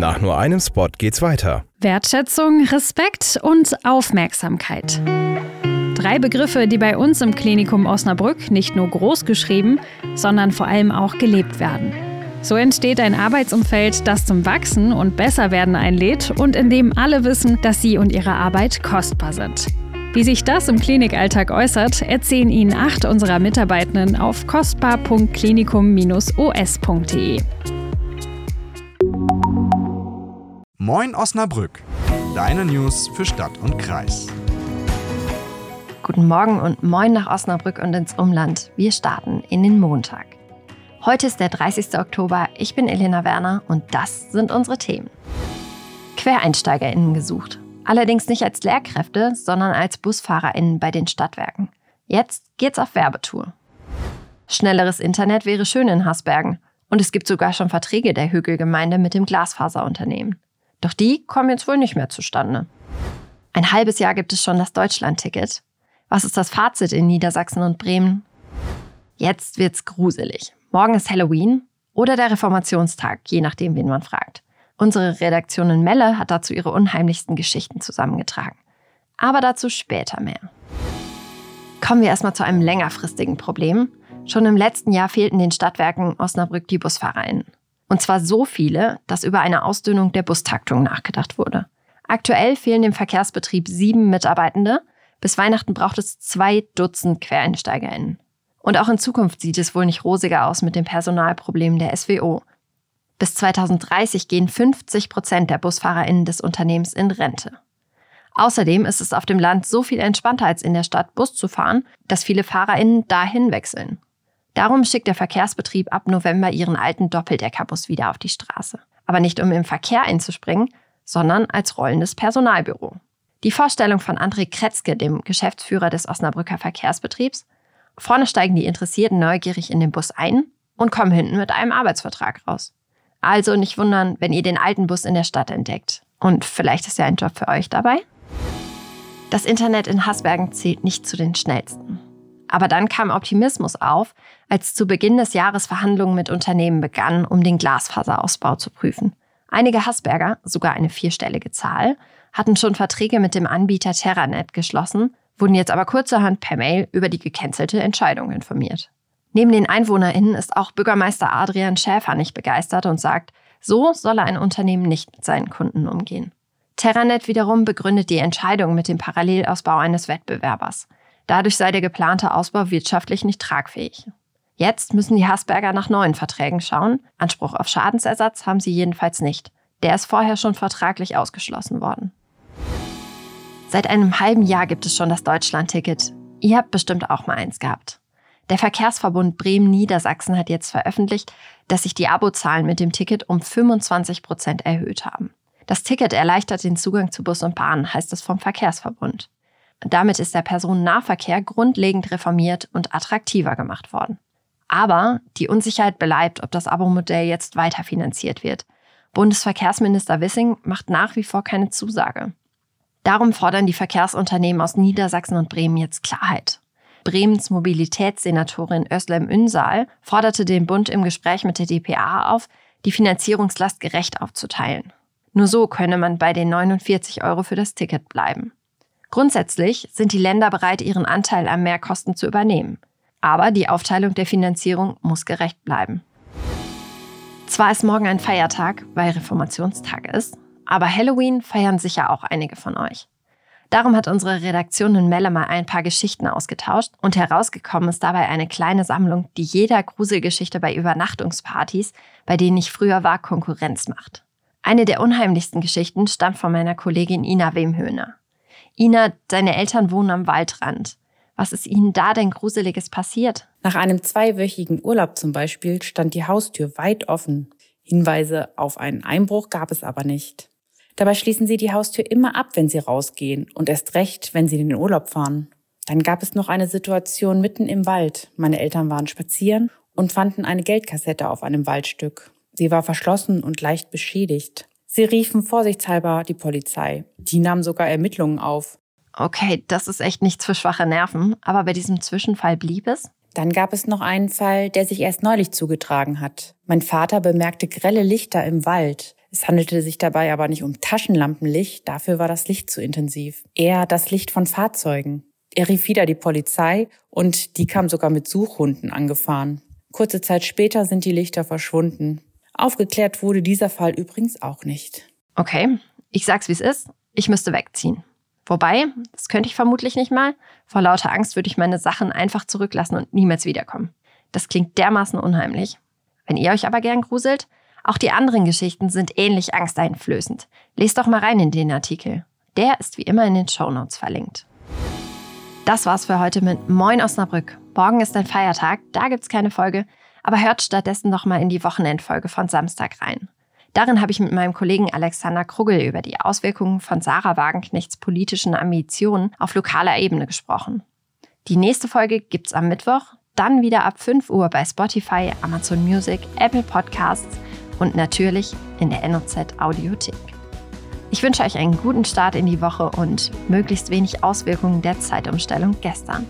Nach nur einem Spot geht's weiter. Wertschätzung, Respekt und Aufmerksamkeit. Drei Begriffe, die bei uns im Klinikum Osnabrück nicht nur groß geschrieben, sondern vor allem auch gelebt werden. So entsteht ein Arbeitsumfeld, das zum Wachsen und Besserwerden einlädt und in dem alle wissen, dass sie und ihre Arbeit kostbar sind. Wie sich das im Klinikalltag äußert, erzählen Ihnen acht unserer Mitarbeitenden auf kostbar.klinikum-os.de. Moin Osnabrück, deine News für Stadt und Kreis. Guten Morgen und moin nach Osnabrück und ins Umland. Wir starten in den Montag. Heute ist der 30. Oktober. Ich bin Elena Werner und das sind unsere Themen. QuereinsteigerInnen gesucht. Allerdings nicht als Lehrkräfte, sondern als BusfahrerInnen bei den Stadtwerken. Jetzt geht's auf Werbetour. Schnelleres Internet wäre schön in Hasbergen. Und es gibt sogar schon Verträge der Hügelgemeinde mit dem Glasfaserunternehmen. Doch die kommen jetzt wohl nicht mehr zustande. Ein halbes Jahr gibt es schon das Deutschland-Ticket. Was ist das Fazit in Niedersachsen und Bremen? Jetzt wird's gruselig. Morgen ist Halloween oder der Reformationstag, je nachdem, wen man fragt. Unsere Redaktion in Melle hat dazu ihre unheimlichsten Geschichten zusammengetragen. Aber dazu später mehr. Kommen wir erstmal zu einem längerfristigen Problem. Schon im letzten Jahr fehlten den Stadtwerken Osnabrück die BusfahrerInnen. Und zwar so viele, dass über eine Ausdünnung der Bustaktung nachgedacht wurde. Aktuell fehlen dem Verkehrsbetrieb sieben Mitarbeitende. Bis Weihnachten braucht es zwei Dutzend QuereinsteigerInnen. Und auch in Zukunft sieht es wohl nicht rosiger aus mit dem Personalproblem der SWO. Bis 2030 gehen 50 Prozent der BusfahrerInnen des Unternehmens in Rente. Außerdem ist es auf dem Land so viel entspannter als in der Stadt Bus zu fahren, dass viele FahrerInnen dahin wechseln. Darum schickt der Verkehrsbetrieb ab November ihren alten Doppeldeckerbus wieder auf die Straße. Aber nicht um im Verkehr einzuspringen, sondern als rollendes Personalbüro. Die Vorstellung von André Kretzke, dem Geschäftsführer des Osnabrücker Verkehrsbetriebs. Vorne steigen die Interessierten neugierig in den Bus ein und kommen hinten mit einem Arbeitsvertrag raus. Also nicht wundern, wenn ihr den alten Bus in der Stadt entdeckt. Und vielleicht ist ja ein Job für euch dabei. Das Internet in Hasbergen zählt nicht zu den schnellsten. Aber dann kam Optimismus auf, als zu Beginn des Jahres Verhandlungen mit Unternehmen begannen, um den Glasfaserausbau zu prüfen. Einige Hasberger, sogar eine vierstellige Zahl, hatten schon Verträge mit dem Anbieter Terranet geschlossen, wurden jetzt aber kurzerhand per Mail über die gecancelte Entscheidung informiert. Neben den EinwohnerInnen ist auch Bürgermeister Adrian Schäfer nicht begeistert und sagt, so solle ein Unternehmen nicht mit seinen Kunden umgehen. Terranet wiederum begründet die Entscheidung mit dem Parallelausbau eines Wettbewerbers. Dadurch sei der geplante Ausbau wirtschaftlich nicht tragfähig. Jetzt müssen die Hasberger nach neuen Verträgen schauen. Anspruch auf Schadensersatz haben sie jedenfalls nicht. Der ist vorher schon vertraglich ausgeschlossen worden. Seit einem halben Jahr gibt es schon das Deutschland-Ticket. Ihr habt bestimmt auch mal eins gehabt. Der Verkehrsverbund Bremen-Niedersachsen hat jetzt veröffentlicht, dass sich die Abozahlen mit dem Ticket um 25 Prozent erhöht haben. Das Ticket erleichtert den Zugang zu Bus und Bahn, heißt es vom Verkehrsverbund. Damit ist der Personennahverkehr grundlegend reformiert und attraktiver gemacht worden. Aber die Unsicherheit bleibt, ob das Abo-Modell jetzt weiterfinanziert wird. Bundesverkehrsminister Wissing macht nach wie vor keine Zusage. Darum fordern die Verkehrsunternehmen aus Niedersachsen und Bremen jetzt Klarheit. Bremens Mobilitätssenatorin Özlem Ünsal forderte den Bund im Gespräch mit der DPA auf, die Finanzierungslast gerecht aufzuteilen. Nur so könne man bei den 49 Euro für das Ticket bleiben. Grundsätzlich sind die Länder bereit, ihren Anteil an Mehrkosten zu übernehmen. Aber die Aufteilung der Finanzierung muss gerecht bleiben. Zwar ist morgen ein Feiertag, weil Reformationstag ist, aber Halloween feiern sicher auch einige von euch. Darum hat unsere Redaktion in Melle mal ein paar Geschichten ausgetauscht und herausgekommen ist dabei eine kleine Sammlung, die jeder Gruselgeschichte bei Übernachtungspartys, bei denen ich früher war, Konkurrenz macht. Eine der unheimlichsten Geschichten stammt von meiner Kollegin Ina Wemhöhner. Ina, deine Eltern wohnen am Waldrand. Was ist ihnen da denn Gruseliges passiert? Nach einem zweiwöchigen Urlaub zum Beispiel stand die Haustür weit offen. Hinweise auf einen Einbruch gab es aber nicht. Dabei schließen sie die Haustür immer ab, wenn sie rausgehen und erst recht, wenn sie in den Urlaub fahren. Dann gab es noch eine Situation mitten im Wald. Meine Eltern waren spazieren und fanden eine Geldkassette auf einem Waldstück. Sie war verschlossen und leicht beschädigt. Sie riefen vorsichtshalber die Polizei. Die nahm sogar Ermittlungen auf. Okay, das ist echt nichts für schwache Nerven, aber bei diesem Zwischenfall blieb es? Dann gab es noch einen Fall, der sich erst neulich zugetragen hat. Mein Vater bemerkte grelle Lichter im Wald. Es handelte sich dabei aber nicht um Taschenlampenlicht, dafür war das Licht zu intensiv. Eher das Licht von Fahrzeugen. Er rief wieder die Polizei und die kam sogar mit Suchhunden angefahren. Kurze Zeit später sind die Lichter verschwunden. Aufgeklärt wurde dieser Fall übrigens auch nicht. Okay, ich sag's wie es ist. Ich müsste wegziehen. Wobei, das könnte ich vermutlich nicht mal. Vor lauter Angst würde ich meine Sachen einfach zurücklassen und niemals wiederkommen. Das klingt dermaßen unheimlich. Wenn ihr euch aber gern gruselt, auch die anderen Geschichten sind ähnlich angsteinflößend. Lest doch mal rein in den Artikel. Der ist wie immer in den Shownotes verlinkt. Das war's für heute mit Moin Osnabrück. Morgen ist ein Feiertag, da gibt's keine Folge, aber hört stattdessen noch mal in die Wochenendfolge von Samstag rein. Darin habe ich mit meinem Kollegen Alexander Kruggel über die Auswirkungen von Sarah Wagenknechts politischen Ambitionen auf lokaler Ebene gesprochen. Die nächste Folge gibt's am Mittwoch, dann wieder ab 5 Uhr bei Spotify, Amazon Music, Apple Podcasts und natürlich in der NOZ Audiothek. Ich wünsche euch einen guten Start in die Woche und möglichst wenig Auswirkungen der Zeitumstellung gestern.